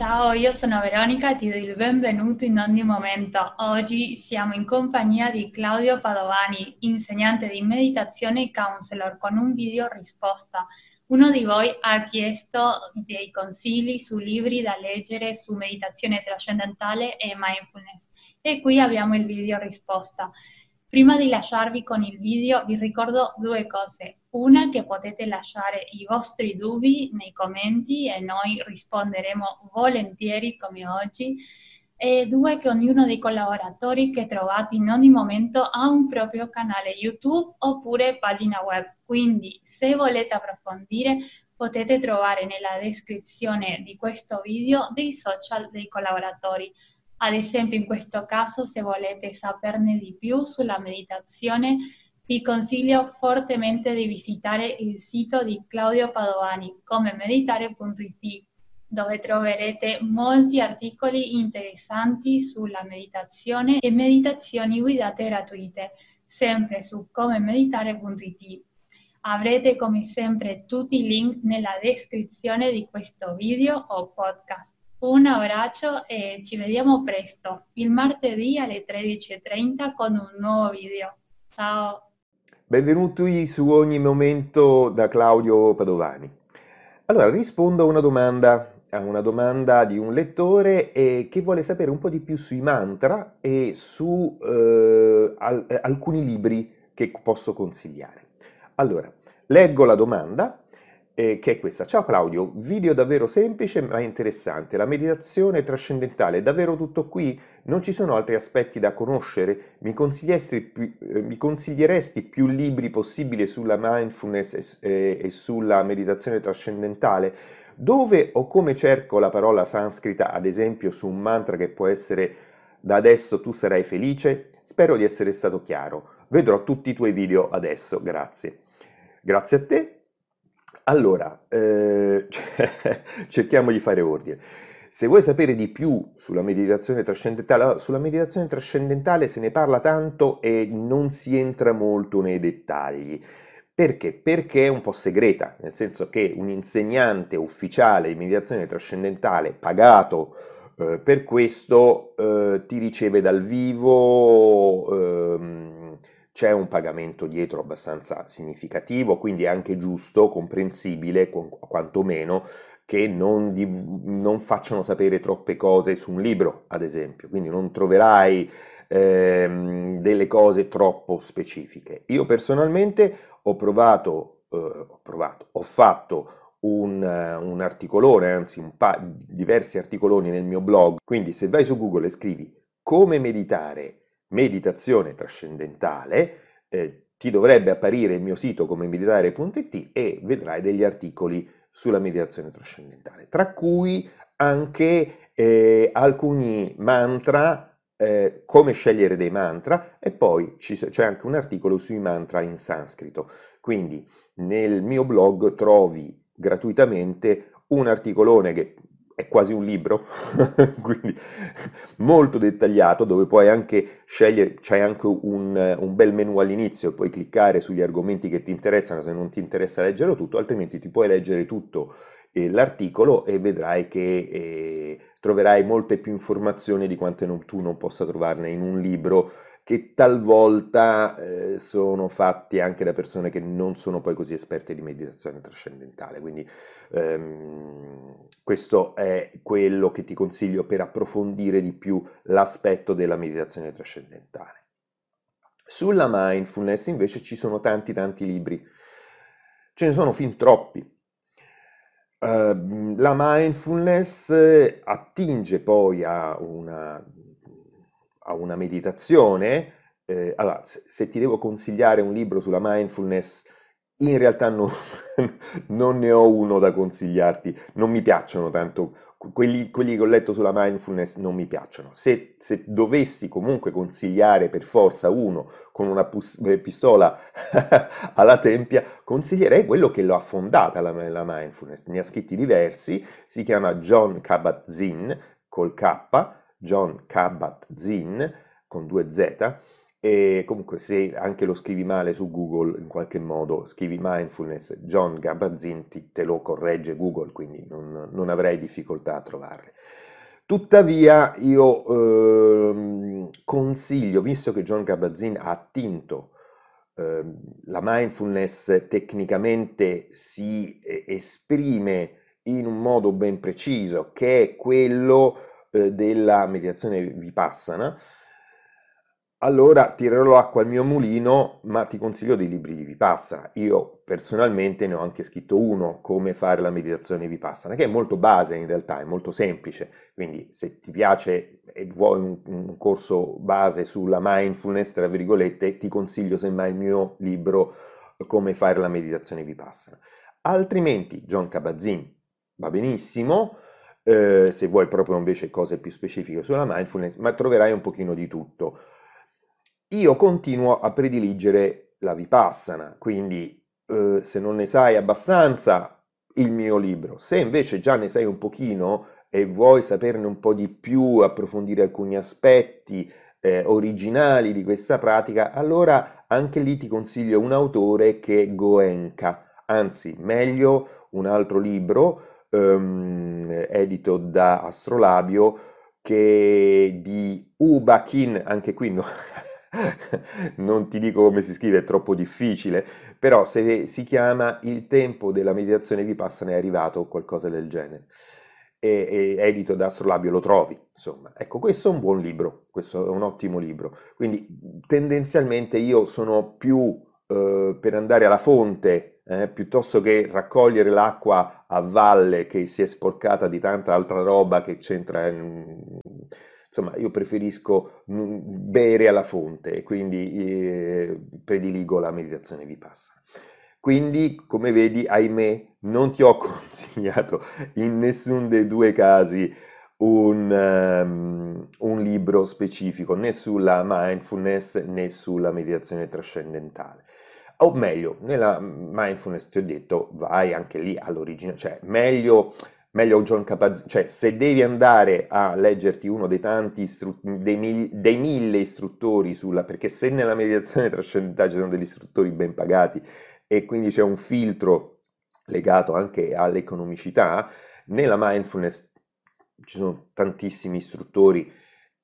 Ciao, io sono Veronica e ti do il benvenuto in ogni momento. Oggi siamo in compagnia di Claudio Padovani, insegnante di meditazione e counselor, con un video risposta. Uno di voi ha chiesto dei consigli su libri da leggere su meditazione trascendentale e mindfulness e qui abbiamo il video risposta. Prima di lasciarvi con il video vi ricordo due cose. Una che potete lasciare i vostri dubbi nei commenti e noi risponderemo volentieri come oggi. E due che ognuno dei collaboratori che trovate in ogni momento ha un proprio canale YouTube oppure pagina web. Quindi se volete approfondire potete trovare nella descrizione di questo video dei social dei collaboratori. Ad esempio, in questo caso, se volete saperne di più sulla meditazione, vi consiglio fortemente di visitare il sito di Claudio Padovani, come meditare.it, dove troverete molti articoli interessanti sulla meditazione e meditazioni guidate gratuite, sempre su comemeditare.it. Avrete come sempre tutti i link nella descrizione di questo video o podcast. Un abbraccio e ci vediamo presto, il martedì alle 13.30 con un nuovo video. Ciao! Benvenuti su ogni momento da Claudio Padovani. Allora, rispondo a una domanda, a una domanda di un lettore eh, che vuole sapere un po' di più sui mantra e su eh, al, alcuni libri che posso consigliare. Allora, leggo la domanda eh, che è questa. Ciao Claudio, video davvero semplice ma interessante. La meditazione trascendentale è davvero tutto qui? Non ci sono altri aspetti da conoscere? Mi consiglieresti più, eh, mi consiglieresti più libri possibili sulla mindfulness e, e, sulla meditazione trascendentale? Dove o come cerco la parola sanscrita, ad esempio su un mantra che può essere da adesso tu sarai felice? Spero di essere stato chiaro. Vedrò tutti i tuoi video adesso, grazie. Grazie a te allora, eh, cerchiamo di fare ordine. Se vuoi sapere di più sulla meditazione trascendentale, sulla meditazione trascendentale se ne parla tanto e non si entra molto nei dettagli. Perché? Perché è un po' segreta, nel senso che un insegnante ufficiale di meditazione trascendentale pagato eh, per questo eh, ti riceve dal vivo. C'è un pagamento dietro abbastanza significativo, quindi è anche giusto, comprensibile, quantomeno, che non, div- non facciano sapere troppe cose su un libro, ad esempio, quindi non troverai ehm, delle cose troppo specifiche. Io personalmente ho provato, eh, ho, provato ho fatto un, un articolone, anzi un pa- diversi articoloni nel mio blog, quindi se vai su Google e scrivi come meditare meditazione trascendentale, eh, ti dovrebbe apparire il mio sito come meditare.it e vedrai degli articoli sulla meditazione trascendentale, tra cui anche eh, alcuni mantra, eh, come scegliere dei mantra e poi c'è anche un articolo sui mantra in sanscrito. Quindi nel mio blog trovi gratuitamente un articolone che è quasi un libro, quindi molto dettagliato, dove puoi anche scegliere, c'è anche un, un, bel menu all'inizio, puoi cliccare sugli argomenti che ti interessano se non ti interessa leggerlo tutto, altrimenti ti puoi leggere tutto eh, l'articolo e vedrai che eh, troverai molte più informazioni di quante non, tu non possa trovarne in un libro che talvolta eh, sono fatti anche da persone che non sono poi così esperte di meditazione trascendentale. Quindi ehm, questo è quello che ti consiglio per approfondire di più l'aspetto della meditazione trascendentale. Sulla mindfulness invece ci sono tanti tanti libri, ce ne sono fin troppi. Uh, la mindfulness attinge poi a una a una meditazione, eh, allora, se, se, ti devo consigliare un libro sulla mindfulness, in realtà no, non ne ho uno da consigliarti, non mi piacciono tanto, quelli, quelli, che ho letto sulla mindfulness non mi piacciono. Se, se dovessi comunque consigliare per forza uno con una pus- eh, pistola alla tempia, consiglierei quello che l'ha fondata la, la mindfulness. Ne ha scritti diversi, si chiama John Kabat-Zinn col K, John Kabat-Zinn con due Z, E comunque se anche lo scrivi male su Google, in qualche modo scrivi mindfulness, John Gabazzin ti, te lo corregge Google, quindi non, non avrei difficoltà a trovarle. Tuttavia io eh, consiglio, visto che John Kabat-Zinn ha attinto eh, la mindfulness tecnicamente si eh, esprime in un modo ben preciso, che è quello eh, della meditazione vipassana, allora tirerò acqua al mio mulino, ma ti consiglio dei libri di Vipassana. Io personalmente ne ho anche scritto uno, come fare la meditazione Vipassana, che è molto base in realtà, è molto semplice. Quindi se ti piace e vuoi un, un corso base sulla mindfulness, tra virgolette, ti consiglio semmai il mio libro Come fare la meditazione Vipassana. Altrimenti John Kabat-Zinn va benissimo, eh, se vuoi proprio invece cose più specifiche sulla mindfulness, ma troverai un pochino di tutto. Io continuo a prediligere la Vipassana, quindi eh, se non ne sai abbastanza, il mio libro. Se invece già ne sai un pochino e vuoi saperne un po' di più, approfondire alcuni aspetti eh, originali di questa pratica, allora anche lì ti consiglio un autore che è Goenka, anzi meglio un altro libro ehm, edito da Astrolabio che di Ubakin, anche qui no, non ti dico come si scrive, è troppo difficile, però se si chiama Il tempo della meditazione vipassana è arrivato o qualcosa del genere. E, e edito da Astrolabio lo trovi, insomma. Ecco, questo è un buon libro, questo è un ottimo libro. Quindi tendenzialmente io sono più eh, per andare alla fonte, eh, piuttosto che raccogliere l'acqua a valle che si è sporcata di tanta altra roba che c'entra in, insomma io preferisco bere alla fonte e quindi eh, prediligo la meditazione vipassana. Quindi, come vedi, ahimè, non ti ho consigliato in nessun dei due casi un, um, un, libro specifico né sulla mindfulness né sulla meditazione trascendentale. O meglio, nella mindfulness ti ho detto, vai anche lì all'origine, cioè meglio meglio John Capazzi, cioè se devi andare a leggerti uno dei tanti istru- dei, mil- dei, mille istruttori sulla, perché se nella mediazione trascendentale ci sono degli istruttori ben pagati e quindi c'è un filtro legato anche all'economicità, nella mindfulness ci sono tantissimi istruttori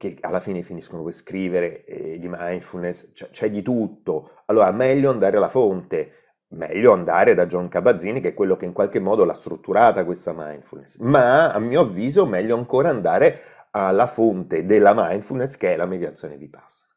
che alla fine finiscono per scrivere eh, di mindfulness, cioè, c'è di tutto. Allora, meglio andare alla fonte meglio andare da John Cabazzini, che è quello che in qualche modo l'ha strutturata questa mindfulness, ma a mio avviso meglio ancora andare alla fonte della mindfulness che è la mediazione vipassana.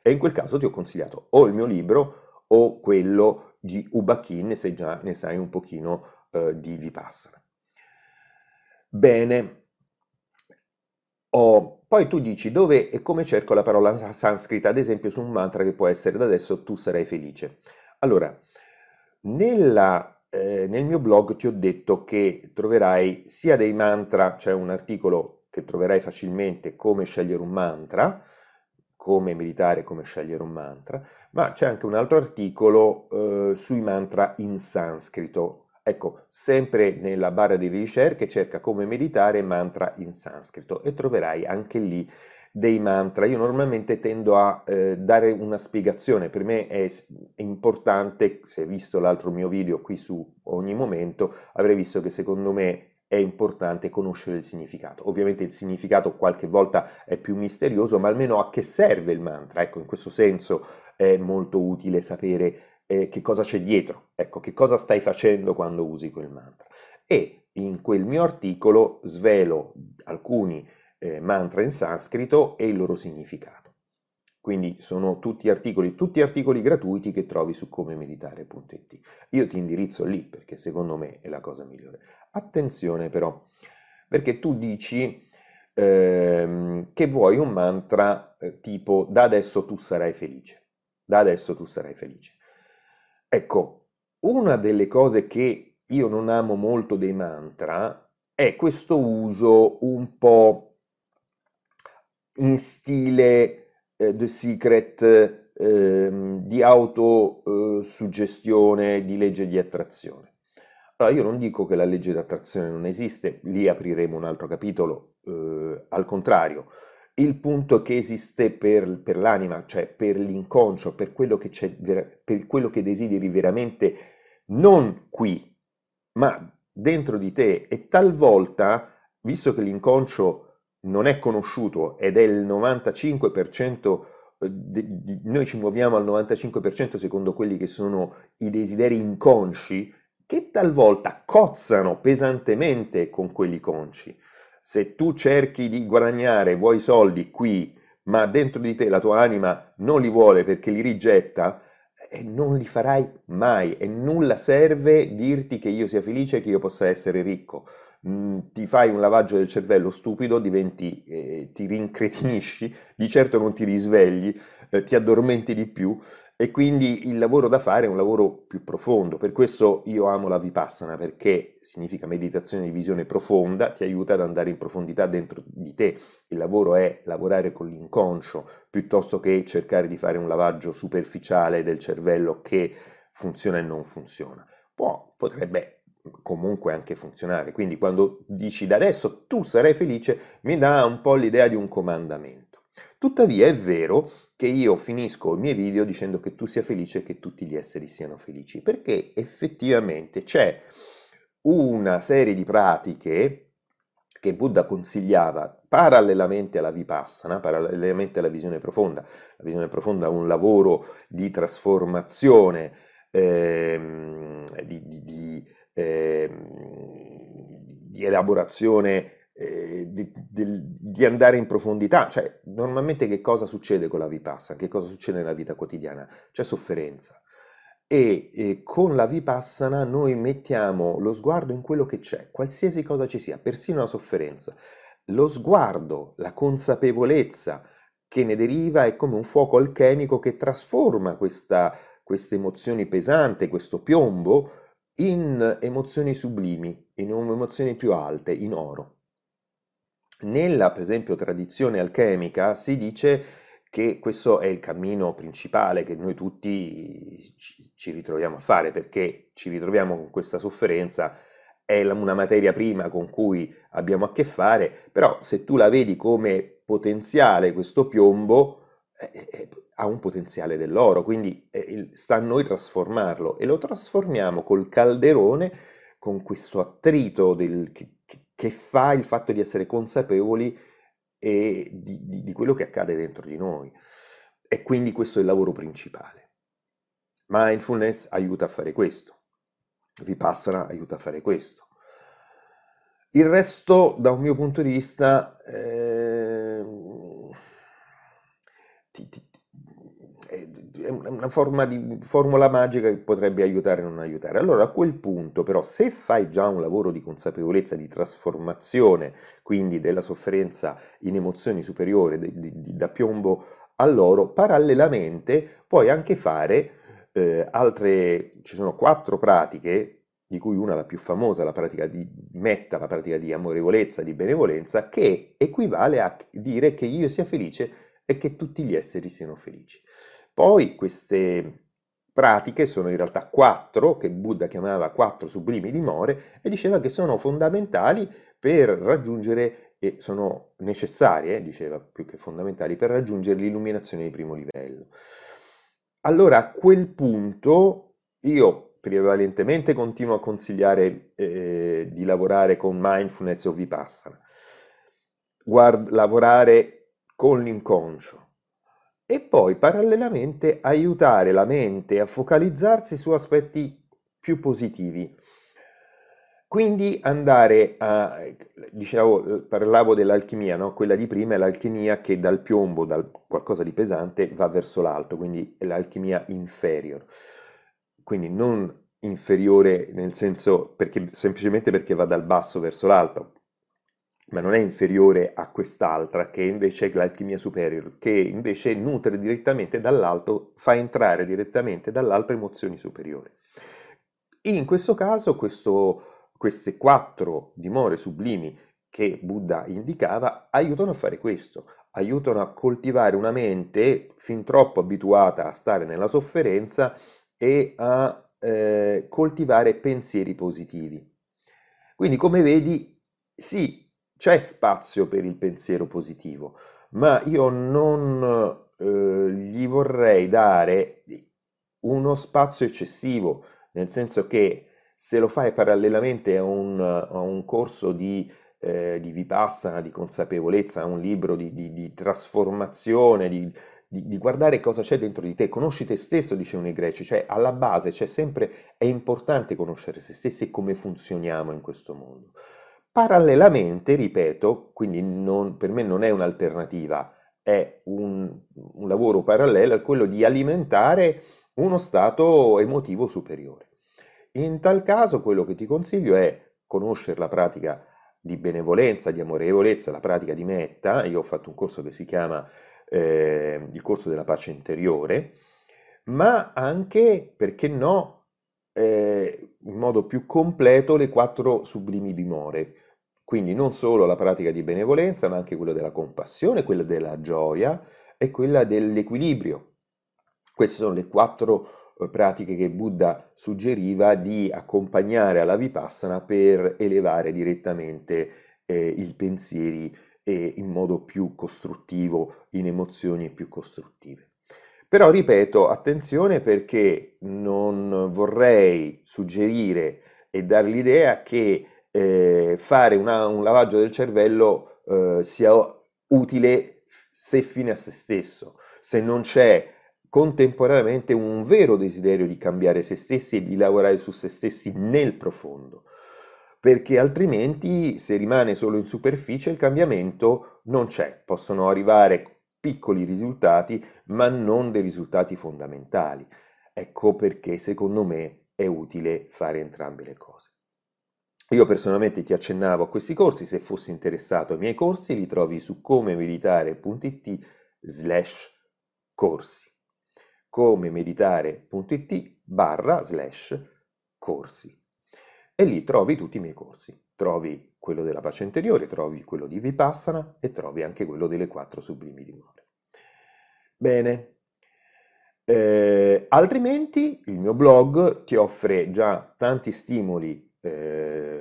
E in quel caso ti ho consigliato o il mio libro o quello di Ubakin, se già ne sai un pochino eh, di vipassana. Bene. Oh, poi tu dici dove e come cerco la parola sanscrita, ad esempio su un mantra che può essere da adesso tu sarai felice. Allora, nella, eh, nel mio blog ti ho detto che troverai sia dei mantra, c'è un articolo che troverai facilmente come scegliere un mantra, come meditare, come scegliere un mantra, ma c'è anche un altro articolo eh, sui mantra in sanscrito. Ecco, sempre nella barra di ricerche cerca come meditare mantra in sanscrito e troverai anche lì dei mantra. Io normalmente tendo a eh, dare una spiegazione, per me è, importante, se hai visto l'altro mio video qui su ogni momento, avrei visto che secondo me è importante conoscere il significato. Ovviamente il significato qualche volta è più misterioso, ma almeno a che serve il mantra. Ecco, in questo senso è molto utile sapere eh, che cosa c'è dietro, ecco, che cosa stai facendo quando usi quel mantra. E in quel mio articolo svelo alcuni eh, mantra in sanscrito e il loro significato. Quindi sono tutti articoli, tutti articoli gratuiti che trovi su comemeditare.it. Io ti indirizzo lì perché secondo me è la cosa migliore. Attenzione però, perché tu dici ehm, che vuoi un mantra eh, tipo da adesso tu sarai felice. Da adesso tu sarai felice. Ecco, una delle cose che io non amo molto dei mantra è questo uso un po' in stile eh, The Secret eh, di autosuggestione, di legge di attrazione. Allora, io non dico che la legge di attrazione non esiste, lì apriremo un altro capitolo, eh, al contrario, il punto che esiste per, per l'anima, cioè per l'inconscio, per quello, che c'è, per quello che desideri veramente, non qui, ma dentro di te. E talvolta, visto che l'inconscio non è conosciuto ed è il 95%, eh, noi ci muoviamo al 95% secondo quelli che sono i desideri inconsci, che talvolta cozzano pesantemente con quelli consci. Se tu cerchi di guadagnare, vuoi soldi qui, ma dentro di te la tua anima non li vuole perché li rigetta, e non li farai mai e nulla serve dirti che io sia felice, che io possa essere ricco. Mm, ti fai un lavaggio del cervello stupido, diventi, eh, ti rincretinisci, di certo non ti risvegli, eh, ti addormenti di più e quindi il lavoro da fare è un lavoro più profondo. Per questo io amo la Vipassana, perché significa meditazione di visione profonda, ti aiuta ad andare in profondità dentro di te. Il lavoro è lavorare con l'inconscio, piuttosto che cercare di fare un lavaggio superficiale del cervello che funziona e non funziona. Può, potrebbe comunque anche funzionare. Quindi quando dici da adesso tu sarai felice, mi dà un po' l'idea di un comandamento. Tuttavia è vero che io finisco i miei video dicendo che tu sia felice e che tutti gli esseri siano felici, perché effettivamente c'è una serie di pratiche che Buddha consigliava parallelamente alla vipassana, parallelamente alla visione profonda. La visione profonda è un lavoro di trasformazione, ehm, di, di, di, ehm, di elaborazione di, di, di, andare in profondità, cioè normalmente che cosa succede con la vipassana, che cosa succede nella vita quotidiana? C'è sofferenza e, e con la vipassana noi mettiamo lo sguardo in quello che c'è, qualsiasi cosa ci sia, persino la sofferenza. Lo sguardo, la consapevolezza che ne deriva è come un fuoco alchemico che trasforma questa, queste emozioni pesanti, questo piombo, in emozioni sublimi, in emozioni più alte, in oro. Nella, per esempio, tradizione alchemica si dice che questo è il cammino principale che noi tutti ci, ritroviamo a fare, perché ci ritroviamo con questa sofferenza, è una materia prima con cui abbiamo a che fare, però se tu la vedi come potenziale, questo piombo eh, eh, ha un potenziale dell'oro, quindi eh, sta a noi trasformarlo e lo trasformiamo col calderone con questo attrito del, che, che fa il fatto di essere consapevoli e di, di, di quello che accade dentro di noi. E quindi questo è il lavoro principale. Mindfulness aiuta a fare questo. Vipassana aiuta a fare questo. Il resto, da un mio punto di vista, eh, ti, ti, è una forma di formula magica che potrebbe aiutare o non aiutare. Allora a quel punto però se fai già un lavoro di consapevolezza, di trasformazione, quindi della sofferenza in emozioni superiori, di, di, da piombo all'oro, parallelamente puoi anche fare eh, altre, ci sono quattro pratiche di cui una la più famosa, la pratica di metta, la pratica di amorevolezza, di benevolenza, che equivale a dire che io sia felice e che tutti gli esseri siano felici. Poi queste pratiche sono in realtà quattro, che Buddha chiamava quattro sublimi dimore, e diceva che sono fondamentali per raggiungere, e sono necessarie, diceva più che fondamentali, per raggiungere l'illuminazione di primo livello. Allora a quel punto io prevalentemente continuo a consigliare eh, di lavorare con mindfulness o vipassana, Guard- lavorare con l'inconscio, e poi parallelamente aiutare la mente a focalizzarsi su aspetti più positivi. Quindi andare a, dicevo, parlavo dell'alchimia, no? quella di prima è l'alchimia che dal piombo, dal qualcosa di pesante, va verso l'alto, quindi è l'alchimia inferior. Quindi non inferiore nel senso perché, semplicemente perché va dal basso verso l'alto, ma non è inferiore a quest'altra che invece è l'alchimia superior, che invece nutre direttamente dall'alto, fa entrare direttamente dall'alto emozioni superiori. In questo caso questo, queste quattro dimore sublimi che Buddha indicava aiutano a fare questo, aiutano a coltivare una mente fin troppo abituata a stare nella sofferenza e a eh, coltivare pensieri positivi. Quindi come vedi, sì, c'è spazio per il pensiero positivo, ma io non eh, gli vorrei dare uno spazio eccessivo, nel senso che se lo fai parallelamente a un, a un corso di, eh, di vipassana, di consapevolezza, a un libro di, di, di trasformazione, di, di, guardare cosa c'è dentro di te, conosci te stesso, dicevano i greci, cioè alla base c'è sempre, è importante conoscere se stessi e come funzioniamo in questo mondo. Parallelamente, ripeto, quindi non, per me non è un'alternativa, è un, un lavoro parallelo, è quello di alimentare uno stato emotivo superiore. In tal caso quello che ti consiglio è conoscere la pratica di benevolenza, di amorevolezza, la pratica di metta. Io ho fatto un corso che si chiama eh, il corso della pace interiore, ma anche, perché no, eh, in modo più completo le quattro sublimi dimore. Quindi non solo la pratica di benevolenza, ma anche quella della compassione, quella della gioia e quella dell'equilibrio. Queste sono le quattro eh, pratiche che Buddha suggeriva di accompagnare alla Vipassana per elevare direttamente eh, i pensieri eh, in modo più costruttivo, in emozioni più costruttive. Però ripeto, attenzione perché non vorrei suggerire e dare l'idea che eh, fare una, un lavaggio del cervello eh, sia utile se fine a se stesso, se non c'è contemporaneamente un vero desiderio di cambiare se stessi e di lavorare su se stessi nel profondo, perché altrimenti se rimane solo in superficie il cambiamento non c'è, possono arrivare piccoli risultati ma non dei risultati fondamentali. Ecco perché secondo me è utile fare entrambe le cose. Io personalmente ti accennavo a questi corsi, se fossi interessato ai miei corsi li trovi su comemeditare.it slash corsi come meditare.it barra slash corsi. E lì trovi tutti i miei corsi. Trovi quello della pace interiore, trovi quello di Vipassana e trovi anche quello delle quattro sublimi dimore. Bene. Eh, altrimenti il mio blog ti offre già tanti stimoli, eh,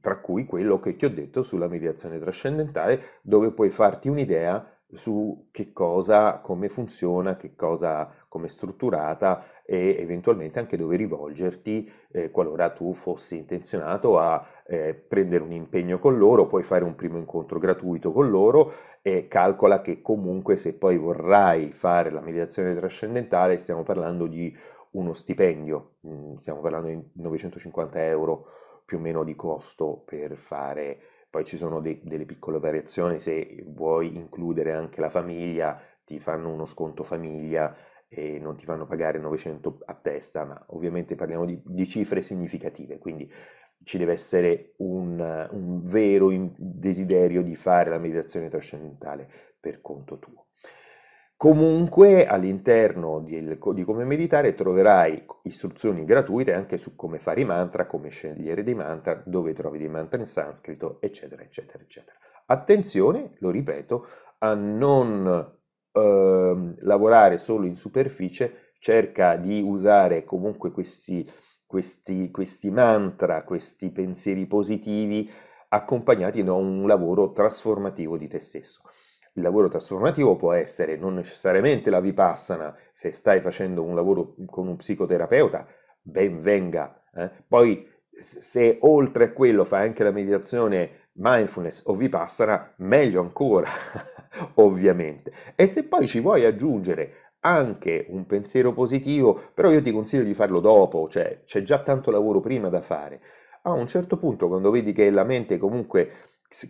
tra cui quello che ti ho detto sulla meditazione trascendentale, dove puoi farti un'idea su che cosa, come funziona, che cosa, come è strutturata e eventualmente anche dove rivolgerti eh, qualora tu fossi intenzionato a eh, prendere un impegno con loro, puoi fare un primo incontro gratuito con loro e calcola che comunque se poi vorrai fare la meditazione trascendentale stiamo parlando di uno stipendio, mm, stiamo parlando di 950 euro più o meno di costo per fare poi ci sono de- delle piccole variazioni, se vuoi includere anche la famiglia, ti fanno uno sconto famiglia e non ti fanno pagare 900 a testa, ma ovviamente parliamo di, di cifre significative, quindi ci deve essere un, un vero desiderio di fare la meditazione trascendentale per conto tuo. Comunque all'interno di, di, come meditare troverai istruzioni gratuite anche su come fare i mantra, come scegliere dei mantra, dove trovi dei mantra in sanscrito, eccetera, eccetera, eccetera. Attenzione, lo ripeto, a non eh, lavorare solo in superficie, cerca di usare comunque questi, questi, questi mantra, questi pensieri positivi accompagnati da un lavoro trasformativo di te stesso. Il lavoro trasformativo può essere non necessariamente la vipassana, se stai facendo un lavoro con un psicoterapeuta, ben venga. Eh? Poi se oltre a quello fai anche la meditazione mindfulness o vipassana, meglio ancora, ovviamente. E se poi ci vuoi aggiungere anche un pensiero positivo, però io ti consiglio di farlo dopo, cioè c'è già tanto lavoro prima da fare. A un certo punto, quando vedi che la mente comunque,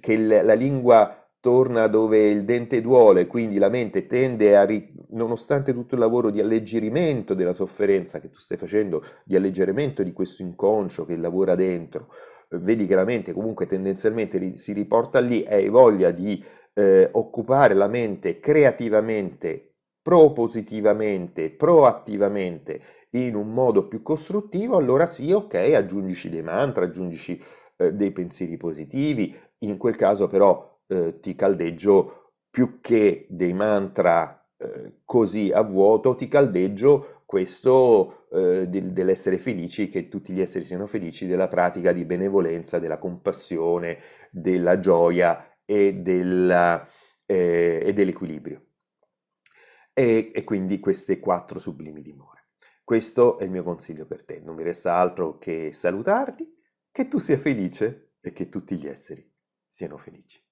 che la lingua torna dove il dente duole, quindi la mente tende a, ri- nonostante tutto il lavoro di alleggerimento della sofferenza che tu stai facendo, di alleggerimento di questo inconscio che lavora dentro, vedi che la mente comunque tendenzialmente si riporta lì hai voglia di eh, occupare la mente creativamente, propositivamente, proattivamente, in un modo più costruttivo, allora sì, ok, aggiungici dei mantra, aggiungici eh, dei pensieri positivi, in quel caso però eh, ti caldeggio più che dei mantra eh, così a vuoto, ti caldeggio questo eh, del, dell'essere felici, che tutti gli esseri siano felici, della pratica di benevolenza, della compassione, della gioia e della, eh, e dell'equilibrio. E, e quindi queste quattro sublimi dimore. Questo è il mio consiglio per te. Non mi resta altro che salutarti, che tu sia felice e che tutti gli esseri siano felici.